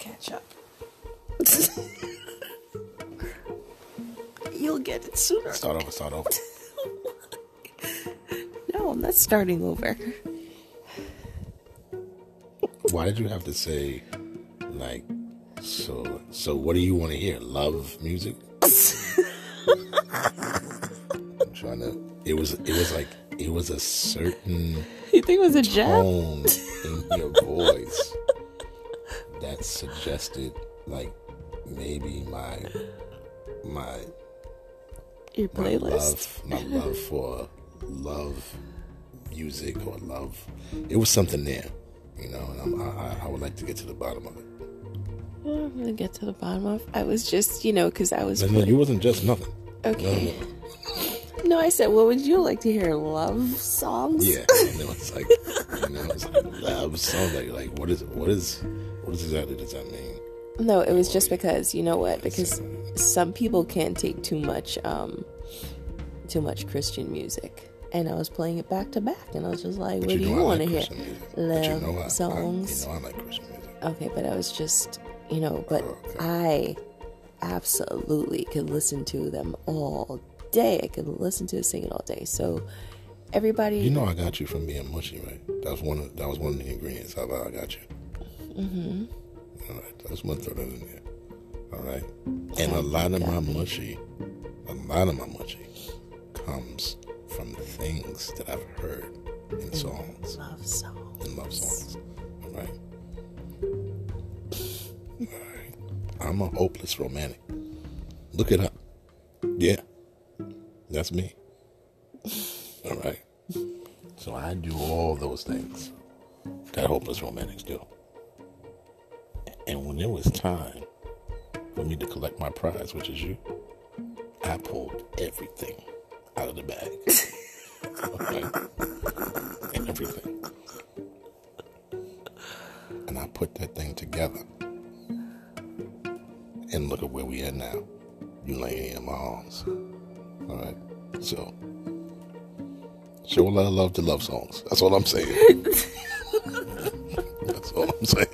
You'll get it sooner. Start over, start over. No, I'm not starting over. Why did you have to say, like, so, so what do you want to hear? Love music? I'm trying to, it was, it was like, it was a certain You think it was a jab? tone in your voice suggested, like, maybe my, my Your my playlist. love, my love for love music or love. It was something there, you know, and I'm, I, I would like to get to the bottom of it. I'm gonna get to the bottom of. I was just, you know, because I was. No, no, you wasn't just nothing. No, okay. no. No, I said, what would you like to hear? Love songs? Yeah, and it was like, you know, it's like love song. Like, like, what is, what is, what is exactly does that mean? No, it was just because you know what? Because some people can't take too much, um, too much Christian music, and I was playing it back to back, and I was just like, "What do you want to like hear? Christian music. But you Love know I, songs." I, you know I like Christian music. Okay, but I was just, you know, but Okay. I absolutely could listen to them all day. I could listen to it singing all day. So everybody, You know I got you from being mushy, right? That was one of that was one of the ingredients. How about I got you? Mm-hmm. All right, I just want to throw that in there. All right, and a lot of my mushy, a lot of my mushy, comes from things that I've heard in songs, love songs. in love songs. All right. All right. I'm a hopeless romantic. Look it up. Yeah, that's me. All right. So I do all those things that hopeless romantics do. And when it was time for me to collect my prize, which is you, I pulled everything out of the bag. okay? and Everything. And I put that thing together. And look at where we are now. You laying in my arms. All right. So, show a lot of love to love songs. That's all I'm saying. That's all I'm saying.